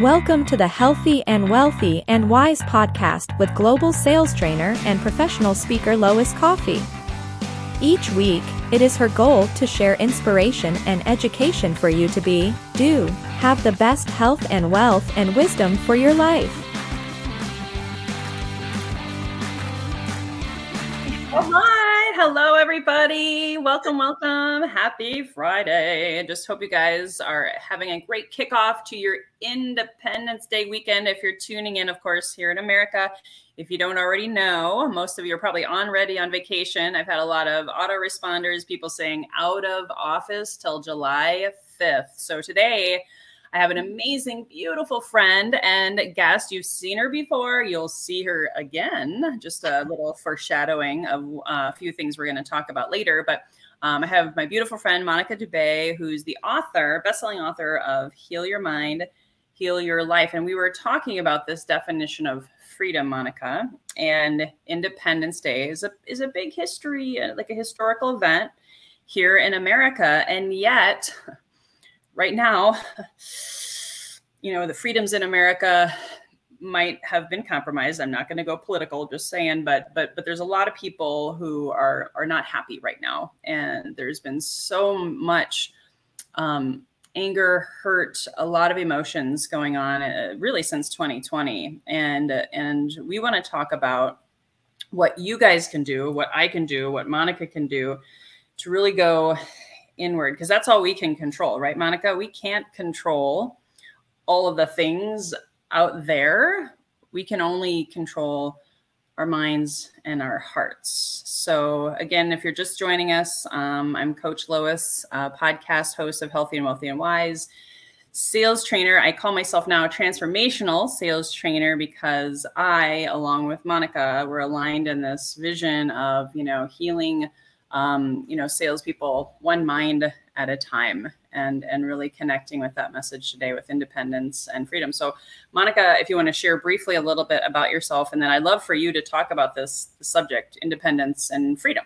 Welcome to the Healthy and Wealthy and Wise podcast with global sales trainer and professional speaker Lois Coffey. Each week, it is her goal to share inspiration and education for you to be, do, have the best health and wealth and wisdom for your life. Everybody. Welcome, welcome. Happy Friday. I just hope you guys are having a great kickoff to your Independence Day weekend. If you're tuning in, of course, here in America, if you don't already know, most of you are probably on ready on vacation. I've had a lot of autoresponders, people saying out of office till July 5th. So today, I have an amazing, beautiful friend and guest. You've seen her before. You'll see her again. Just a little foreshadowing of uh, a few things we're going to talk about later. But um, I have my beautiful friend Monica Dubay, who's the author, best-selling author of Heal Your Mind, Heal Your Life. And we were talking about this definition of freedom, Monica. And Independence Day is a is a big history, uh, like a historical event here in America, and yet right now, you know, the freedoms in America might have been compromised. I'm not going to go political, just saying, but but but there's a lot of people who are are not happy right now, and there's been so much um, anger, hurt, a lot of emotions going on, uh, really since 2020, and and we want to talk about what you guys can do, what I can do, what Monica can do to really go inward because that's all we can control, right, Monica? We can't control all of the things out there. We can only control our minds and our hearts. So, again, if you're just joining us, um, I'm Coach Lois, uh, podcast host of Healthy and Wealthy and Wise, sales trainer. I call myself now a transformational sales trainer because I, along with Monica, were aligned in this vision of, you know, healing um, you know, salespeople one mind at a time and and really connecting with that message today with independence and freedom. So, Monica, if you want to share briefly a little bit about yourself, and then I'd love for you to talk about this subject, independence and freedom.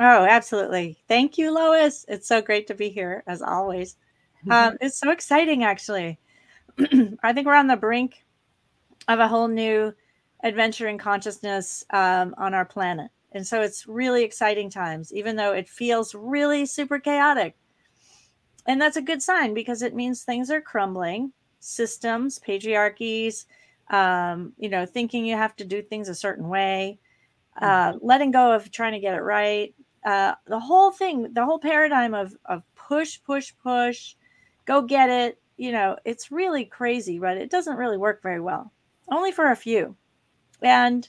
Oh, absolutely. Thank you, Lois. It's so great to be here as always. Mm-hmm. Um, it's so exciting, actually. I think we're on the brink of a whole new adventure in consciousness um, on our planet. And so it's really exciting times, even though it feels really super chaotic. And that's a good sign because it means things are crumbling, systems, patriarchies, um, you know, thinking you have to do things a certain way, uh, mm-hmm. letting go of trying to get it right. Uh, the whole thing, the whole paradigm of, of push, push, push, go get it, you know, it's really crazy, but it doesn't really work very well, only for a few. And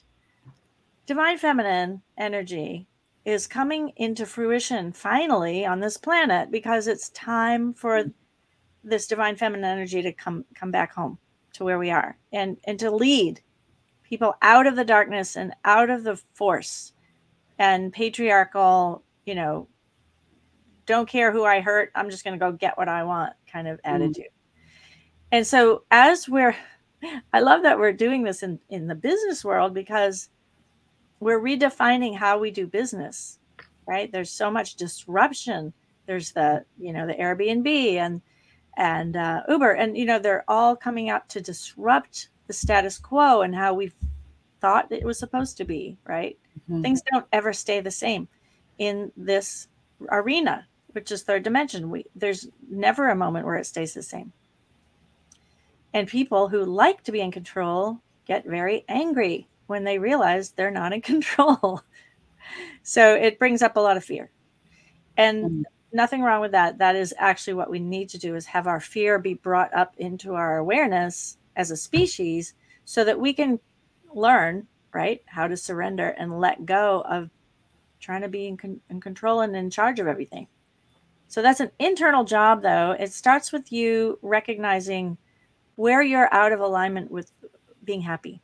divine feminine energy is coming into fruition finally on this planet because it's time for this divine feminine energy to come come back home to where we are and and to lead people out of the darkness and out of the force and patriarchal you know don't care who i hurt i'm just going to go get what i want kind of mm. attitude mm. and so as we're i love that we're doing this in in the business world because we're redefining how we do business right? There's so much disruption. There's the you know the airbnb and and uh, uber. And you know they're all coming out to disrupt the status quo and how we thought it was supposed to be right? Mm-hmm. things don't ever stay the same in this arena which is third dimension. We there's never a moment where it stays the same. And people who like to be in control get very angry when they realize they're not in control. so it brings up a lot of fear. And mm-hmm. nothing wrong with that. That is actually what we need to do is have our fear be brought up into our awareness as a species so that we can learn, right, how to surrender and let go of trying to be in, con- in control and in charge of everything. So that's an internal job though. It starts with you recognizing where you're out of alignment with being happy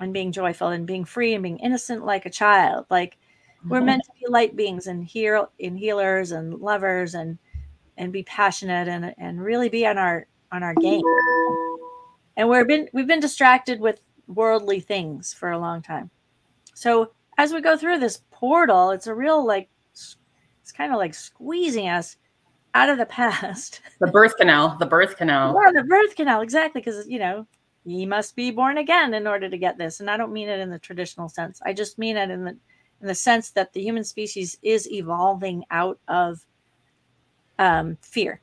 and being joyful and being free and being innocent like a child. Like we're mm-hmm. meant to be light beings and heal in healers and lovers and and be passionate and and really be on our on our game. And we've been we've been distracted with worldly things for a long time. So as we go through this portal, it's a real like it's kind of like squeezing us out of the past. The birth canal, the birth canal. Yeah, the birth canal, exactly. Because, you know, ye must be born again in order to get this. And I don't mean it in the traditional sense. I just mean it in the in the sense that the human species is evolving out of um, fear,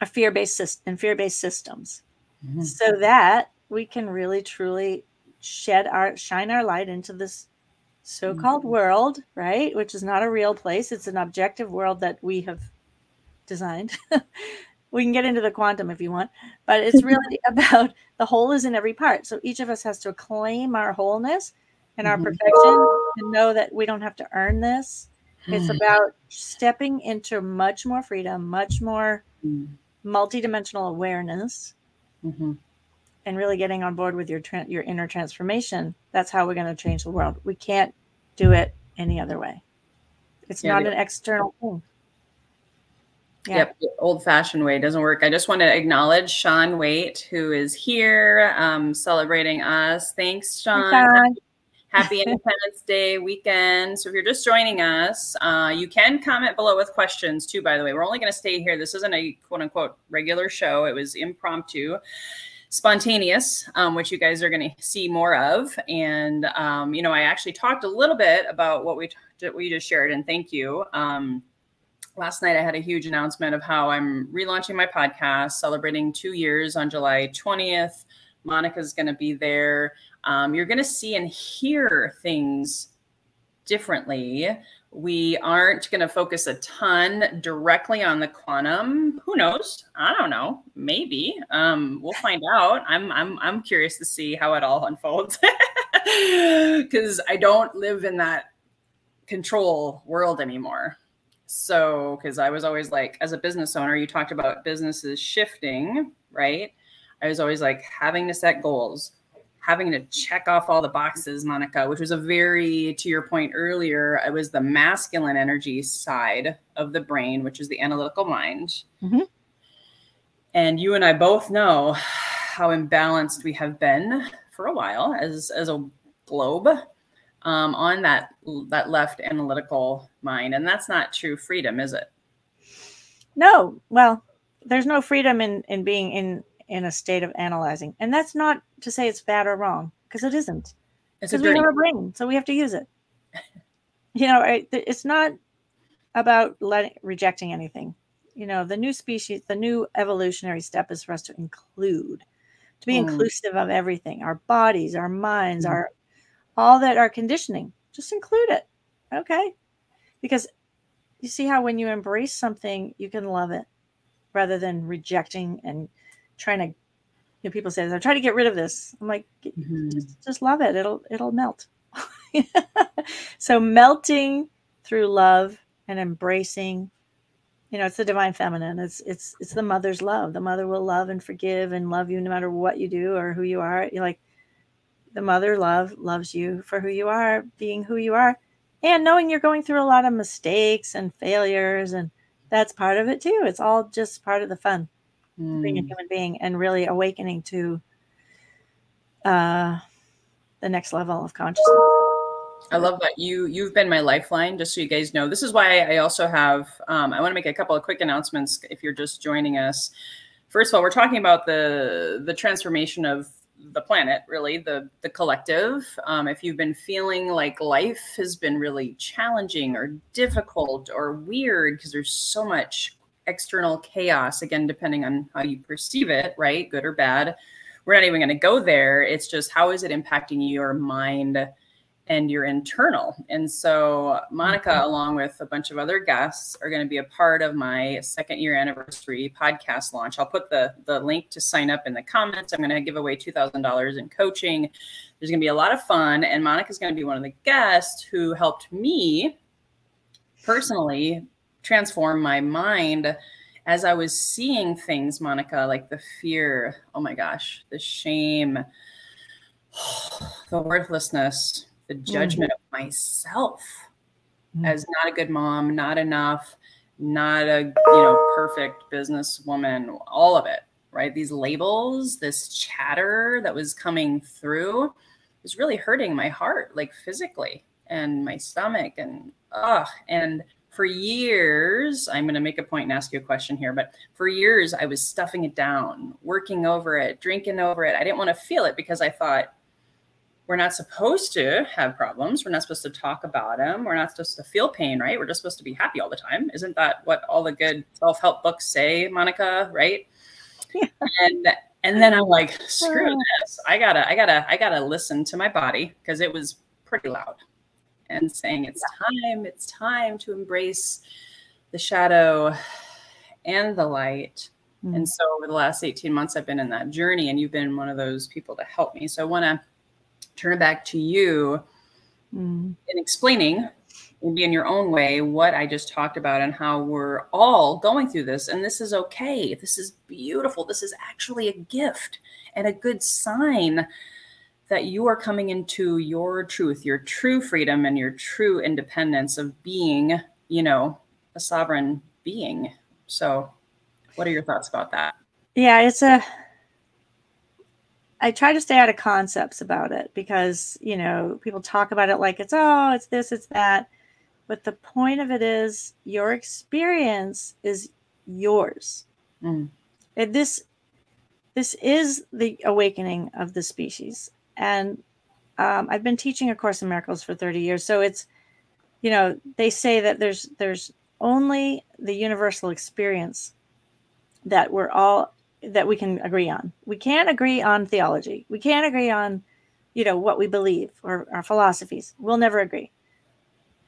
a fear-based system and fear-based systems, mm-hmm. so that we can really truly shed our shine our light into this so-called mm-hmm. world, right? Which is not a real place. It's an objective world that we have designed. we can get into the quantum if you want, but it's really about the whole is in every part. So each of us has to claim our wholeness and our mm-hmm. perfection and know that we don't have to earn this. It's mm-hmm. about stepping into much more freedom, much more mm-hmm. multidimensional awareness, mm-hmm. and really getting on board with your tra- your inner transformation. That's how we're going to change the world. We can't do it any other way. It's yeah, not an external thing. Yeah. Yep, old fashioned way doesn't work. I just want to acknowledge Sean Waite, who is here um, celebrating us. Thanks, Sean. Sean. Happy Independence Day weekend. So if you're just joining us, uh, you can comment below with questions too, by the way. We're only going to stay here. This isn't a quote unquote regular show, it was impromptu. Spontaneous, um, which you guys are going to see more of, and um, you know, I actually talked a little bit about what we t- we just shared, and thank you. Um, last night I had a huge announcement of how I'm relaunching my podcast, celebrating two years on July 20th. Monica's going to be there. Um, you're going to see and hear things differently. We aren't going to focus a ton directly on the quantum. Who knows? I don't know. Maybe. Um, we'll find out. I'm I'm I'm curious to see how it all unfolds because I don't live in that control world anymore. So, because I was always like, as a business owner, you talked about businesses shifting, right? I was always like having to set goals, having to check off all the boxes, Monica, which was a very, to your point earlier, it was the masculine energy side of the brain, which is the analytical mind. Mm-hmm. And you and I both know how imbalanced we have been for a while as as a globe um, on that that left analytical mind, and that's not true freedom, is it? No. Well, there's no freedom in in being in in a state of analyzing, and that's not to say it's bad or wrong because it isn't. Because we have a brain, so we have to use it. you know, it's not about letting rejecting anything. You know, the new species, the new evolutionary step is for us to include, to be mm. inclusive of everything, our bodies, our minds, mm. our all that are conditioning. Just include it. Okay. Because you see how when you embrace something, you can love it rather than rejecting and trying to you know, people say I'm trying to get rid of this. I'm like, mm-hmm. just, just love it. It'll it'll melt. so melting through love and embracing, you know, it's the divine feminine. It's it's it's the mother's love. The mother will love and forgive and love you no matter what you do or who you are. You're like the mother love loves you for who you are, being who you are, and knowing you're going through a lot of mistakes and failures. And that's part of it too. It's all just part of the fun mm. being a mm. human being and really awakening to uh, the next level of consciousness. I love that you you've been my lifeline. Just so you guys know, this is why I also have. Um, I want to make a couple of quick announcements if you're just joining us. First of all, we're talking about the the transformation of the planet really the the collective. Um, if you've been feeling like life has been really challenging or difficult or weird because there's so much external chaos again depending on how you perceive it right good or bad we're not even going to go there. It's just how is it impacting your mind and your internal. And so, Monica, mm-hmm. along with a bunch of other guests, are going to be a part of my second year anniversary podcast launch. I'll put the, the link to sign up in the comments. I'm going to give away $2,000 in coaching. There's going to be a lot of fun. And Monica's going to be one of the guests who helped me personally transform my mind as I was seeing things, Monica, like the fear, oh my gosh, the shame, the worthlessness, the judgment mm-hmm. of myself mm-hmm. as not a good mom, not enough, not a you know perfect businesswoman, all of it, right? These labels, this chatter that was coming through was really hurting my heart, like physically and my stomach and ugh. And for years, I'm going to make a point and ask you a question here, but for years, I was stuffing it down, working over it, drinking over it. I didn't want to feel it because I thought, we're not supposed to have problems. We're not supposed to talk about them. We're not supposed to feel pain, right? We're just supposed to be happy all the time. Isn't that what all the good self help books say, Monica? Right? Yeah. And and then I'm like, screw this. I gotta, I gotta, I gotta listen to my body because it was pretty loud and saying it's time, it's time to embrace the shadow and the light. Mm-hmm. And so over the last 18 months, I've been in that journey, and you've been one of those people to help me. So I want to turn it back to you mm. in explaining maybe in your own way what I just talked about and how we're all going through this. And this is okay. This is beautiful. This is actually a gift and a good sign that you are coming into your truth, your true freedom, and your true independence of being, you know, a sovereign being. So, what are your thoughts about that? Yeah, it's a I try to stay out of concepts about it because, you know, people talk about it like it's, oh, it's this, it's that. But the point of it is your experience is yours. Mm. And this this is the awakening of the species. And um, I've been teaching a course in miracles for 30 years. So it's, you know, they say that there's there's only the universal experience that we're all that we can agree on. We can't agree on theology. We can't agree on, you know, what we believe or our philosophies. We'll never agree.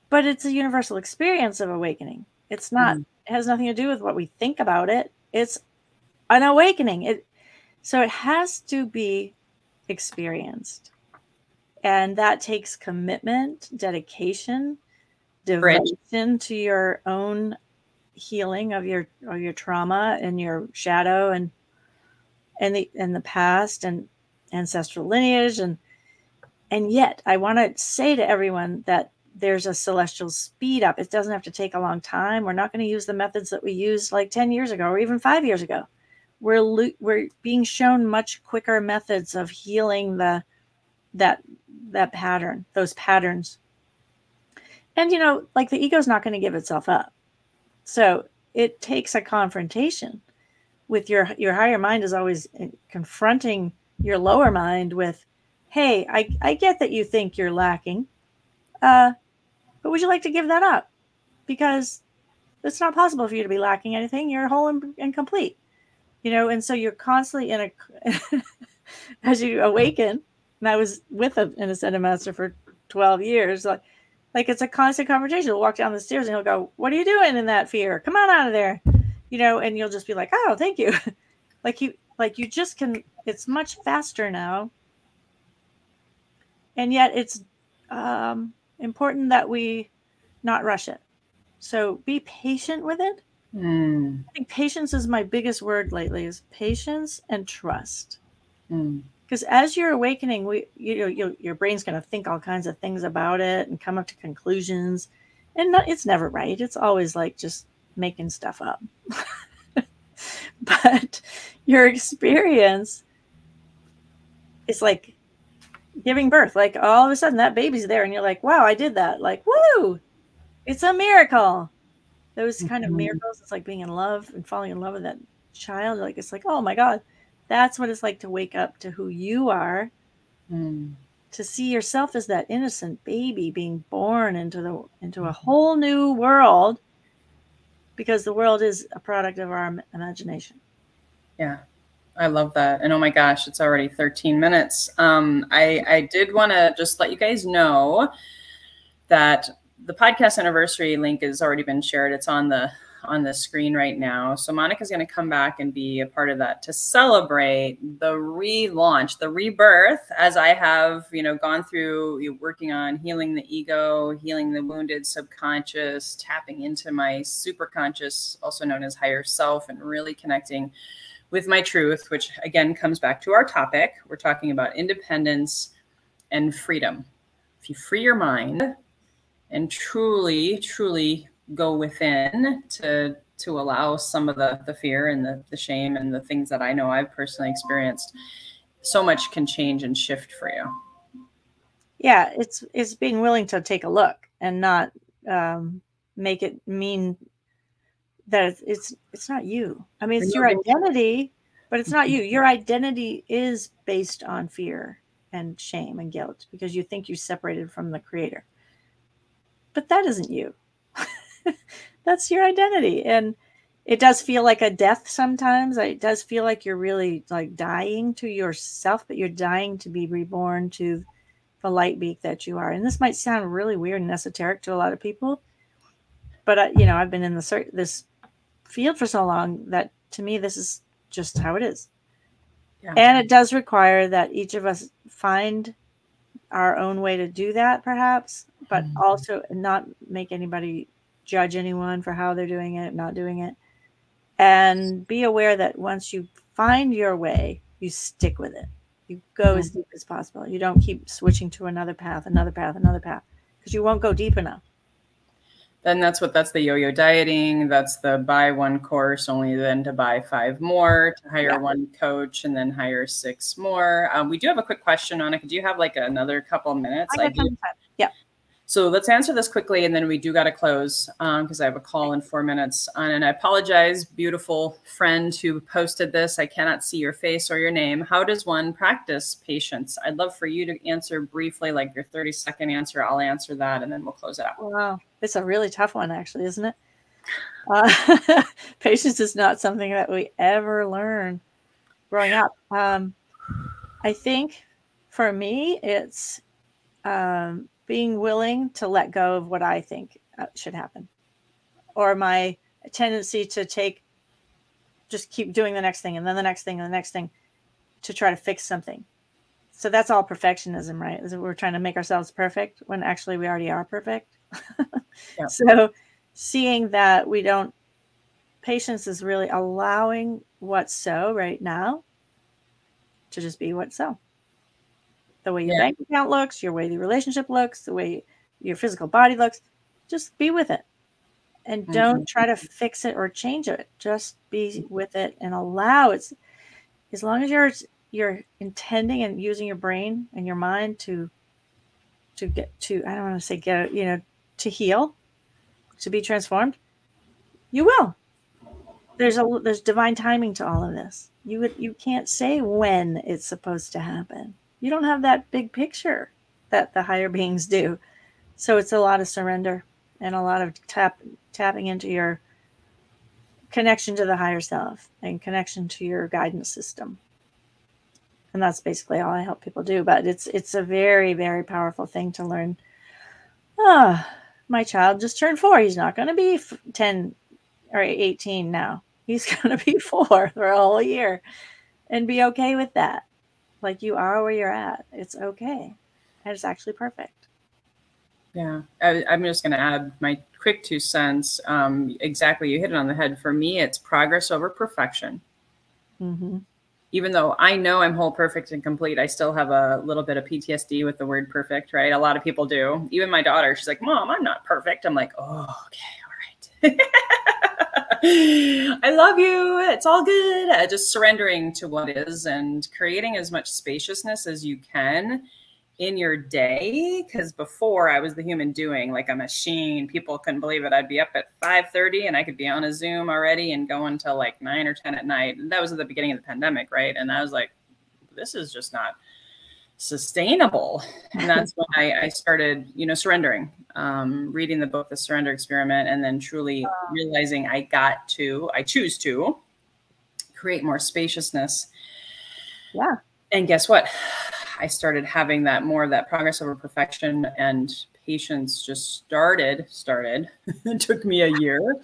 But it's a universal experience of awakening. It's not. Mm. It has nothing to do with what we think about it. It's an awakening. It so it has to be experienced. And that takes commitment, dedication, devotion to your own healing of your of your trauma and your shadow and and the and the past and ancestral lineage and and yet I want to say to everyone that there's a celestial speed up. It doesn't have to take a long time. We're not going to use the methods that we used like 10 years ago or even 5 years ago. We're we're being shown much quicker methods of healing the that that pattern, those patterns. And you know, like the ego's not going to give itself up. So, it takes a confrontation with your your higher mind is always eh, confronting your lower mind with hey i i get that you think you're lacking uh but would you like to give that up? Because it's not possible for you to be lacking anything. You're whole and, and complete. You know and so you're constantly in a as you awaken and i was with a, an ascended master for 12 years like like it's a constant conversation. He'll walk down the stairs and he'll go what are you doing in that fear? Come on out of there you know, and you'll just be like, oh, thank you. like you, like you just can, it's much faster now. And yet it's um, important that we not rush it. So be patient with it. Mm. I think patience is my biggest word lately is patience and trust. Because mm. as you're awakening, we you know you, your brain's going to think all kinds of things about it and come up to conclusions, and not, it's never right. It's always like just making stuff up. but your experience is like giving birth. Like all of a sudden that baby's there and you're like, wow, I did that. Like, woo, it's a miracle. Those kind mm-hmm. of miracles, it's like being in love and falling in love with that child. Like it's like, oh my God, that's what it's like to wake up to who you are. Mm. To see yourself as that innocent baby being born into the into a mm-hmm. whole new world because the world is a product of our imagination. Yeah. I love that. And oh my gosh, it's already 13 minutes. Um, I, I did want to just let you guys know that the podcast anniversary link has already been shared. It's on the on the screen right now. So Monica's going to come back and be a part of that to celebrate the relaunch, the rebirth, as I have, you know, gone through working on healing the ego, healing the wounded subconscious, tapping into my superconscious, also known as higher self, and really connecting with my truth, which again comes back to our topic. We're talking about independence and freedom. If you free your mind and truly, truly go within to to allow some of the the fear and the, the shame and the things that I know I've personally experienced, so much can change and shift for you. Yeah, it's it's being willing to take a look and not um, make it mean that it's it's not you. I mean, it's your identity, but it's not you. Your identity is based on fear and shame and guilt because you think you're separated from the creator. But that isn't you. That's your identity. And it does feel like a death sometimes. It does feel like you're really like dying to yourself, but you're dying to be reborn to the light beak that you are. And this might sound really weird and esoteric to a lot of people, but I, you know, I've been in the this field for so long that to me this is just how it is. Yeah. And it does require that each of us find our own way to do that, perhaps, but mm-hmm. also not make anybody judge anyone for how they're doing it, not doing it. And be aware that once you find your way, you stick with it. You go as deep as possible. You don't keep switching to another path, another path, another path, because you won't go deep enough then that's what that's the yo-yo dieting that's the buy one course only then to buy five more to hire yeah. one coach and then hire six more um, we do have a quick question on it do you have like another couple minutes I, I do. yeah so let's answer this quickly and then we do got to close because um, I have a call in four minutes. and I apologize, beautiful friend who posted this. I cannot see your face or your name. How does one practice patience? I'd love for you to answer briefly, like your 30 second answer. I'll answer that and then we'll close it out. Wow. It's a really tough one, actually, isn't it? Uh, patience is not something that we ever learn growing up. Um, I think for me, it's um, being willing to let go of what I think uh, should happen, or my tendency to take, just keep doing the next thing and then the next thing and the next thing to try to fix something. So that's all perfectionism, right? Is we're trying to make ourselves perfect when actually we already are perfect. yeah. So seeing that we don't, patience is really allowing what's so right now to just be what's so the way your yeah. bank account looks, your way the relationship looks, the way your physical body looks. Just be with it. And don't mm-hmm. try to fix it or change it. Just be with it and allow it. As long as you're you're intending and using your brain and your mind to to get to I don't want to say get you know to heal, to be transformed, you will. There's a there's divine timing to all of this. You would you can't say when it's supposed to happen you don't have that big picture that the higher beings do. So it's a lot of surrender and a lot of tap tapping into your connection to the higher self and connection to your guidance system. And that's basically all I help people do. But it's it's a very, very powerful thing to learn. Ah, oh, my child just turned four. He's not going to be 10 or 18 now. He's going to be four for a whole year and be okay with that. Like you are where you're at. It's okay. And it's actually perfect. Yeah. I, am just going to add my quick two cents. Um, exactly. You hit it on the head. For me, it's progress over perfection. Mm-hmm. Even though I know I'm whole, perfect, and complete, I still have a little bit of PTSD with the word perfect, right? A lot of people do. Even my daughter, she's like, Mom, I'm not perfect. I'm like, Oh, okay. All right. I love you. It's all good. Uh, just surrendering to what is and creating as much spaciousness as you can in your day. Because before I was the human doing, like a machine. People couldn't believe it. I'd be up at 5:30 and I could be on a Zoom already and go until like nine or 10 at night. And that was at the beginning of the pandemic, right? And I was like, this is just not sustainable. And that's I, I, started you know surrendering um, reading the book the surrender experiment and then truly realizing i got to i choose to create more spaciousness. Yeah. And guess what? I started having that more of that progress over perfection and patience just started started. It took me a year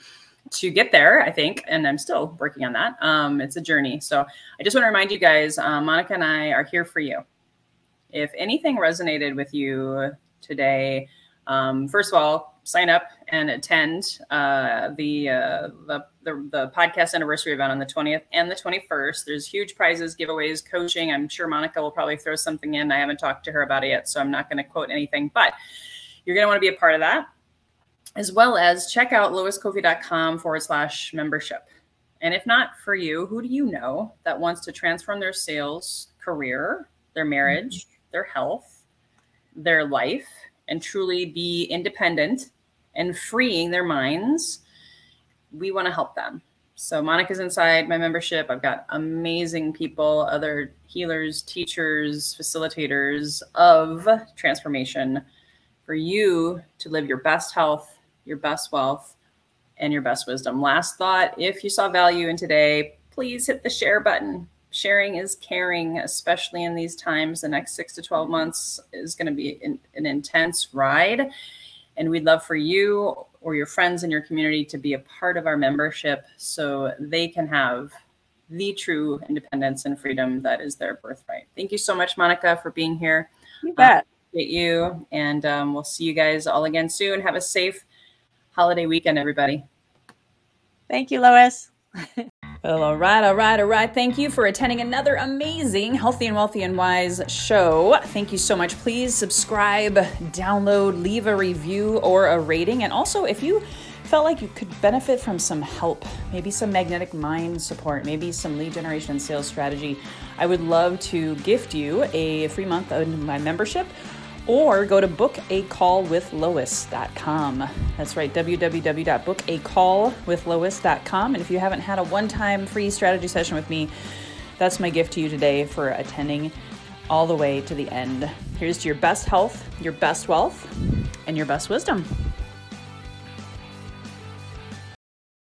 to get there, I think, and I'm still working on that. Um, it's a journey. So I just want to remind you guys, uh, Monica and I are here for you if anything resonated with you today, um, first of all, sign up and attend uh, the, uh, the, the the podcast anniversary event on the 20th and the 21st. There's huge prizes, giveaways, coaching. I'm sure Monica will probably throw something in. I haven't talked to her about it yet, so I'm not going to quote anything, but you're going to want to be a part of that, as well as check out loiscoffey.com forward slash membership. And if not for you, who do you know that wants to transform their sales career, their marriage, their health, their life, and truly be independent and freeing their minds, we want to help them. So Monica's inside my membership. I've got amazing people, other healers, teachers, facilitators of transformation for you to live your best health, your best wealth, and your best wisdom. Last thought if you saw value in today, please hit the share button. Sharing is caring, especially in these times. The next six to 12 months is going to be an, an intense ride. And we'd love for you or your friends in your community to be a part of our membership so they can have the true independence and freedom that is their birthright. Thank you so much, Monica, for being here. You bet. Uh, you, and um, we'll see you guys all again soon. Have a safe holiday weekend, everybody. Thank you, Lois. Well, all right, all right, all right. Thank you for attending another amazing Healthy and Wealthy and Wise show. Thank you so much. Please subscribe, download, leave a review or a rating. And also, if you felt like you could benefit from some help, maybe some magnetic mind support, maybe some lead generation and sales strategy, I would love to gift you a free month of my membership or go to bookacallwithlois.com. That's right, www.bookacallwithlois.com. And if you haven't had a one time free strategy session with me, that's my gift to you today for attending all the way to the end. Here's to your best health, your best wealth, and your best wisdom.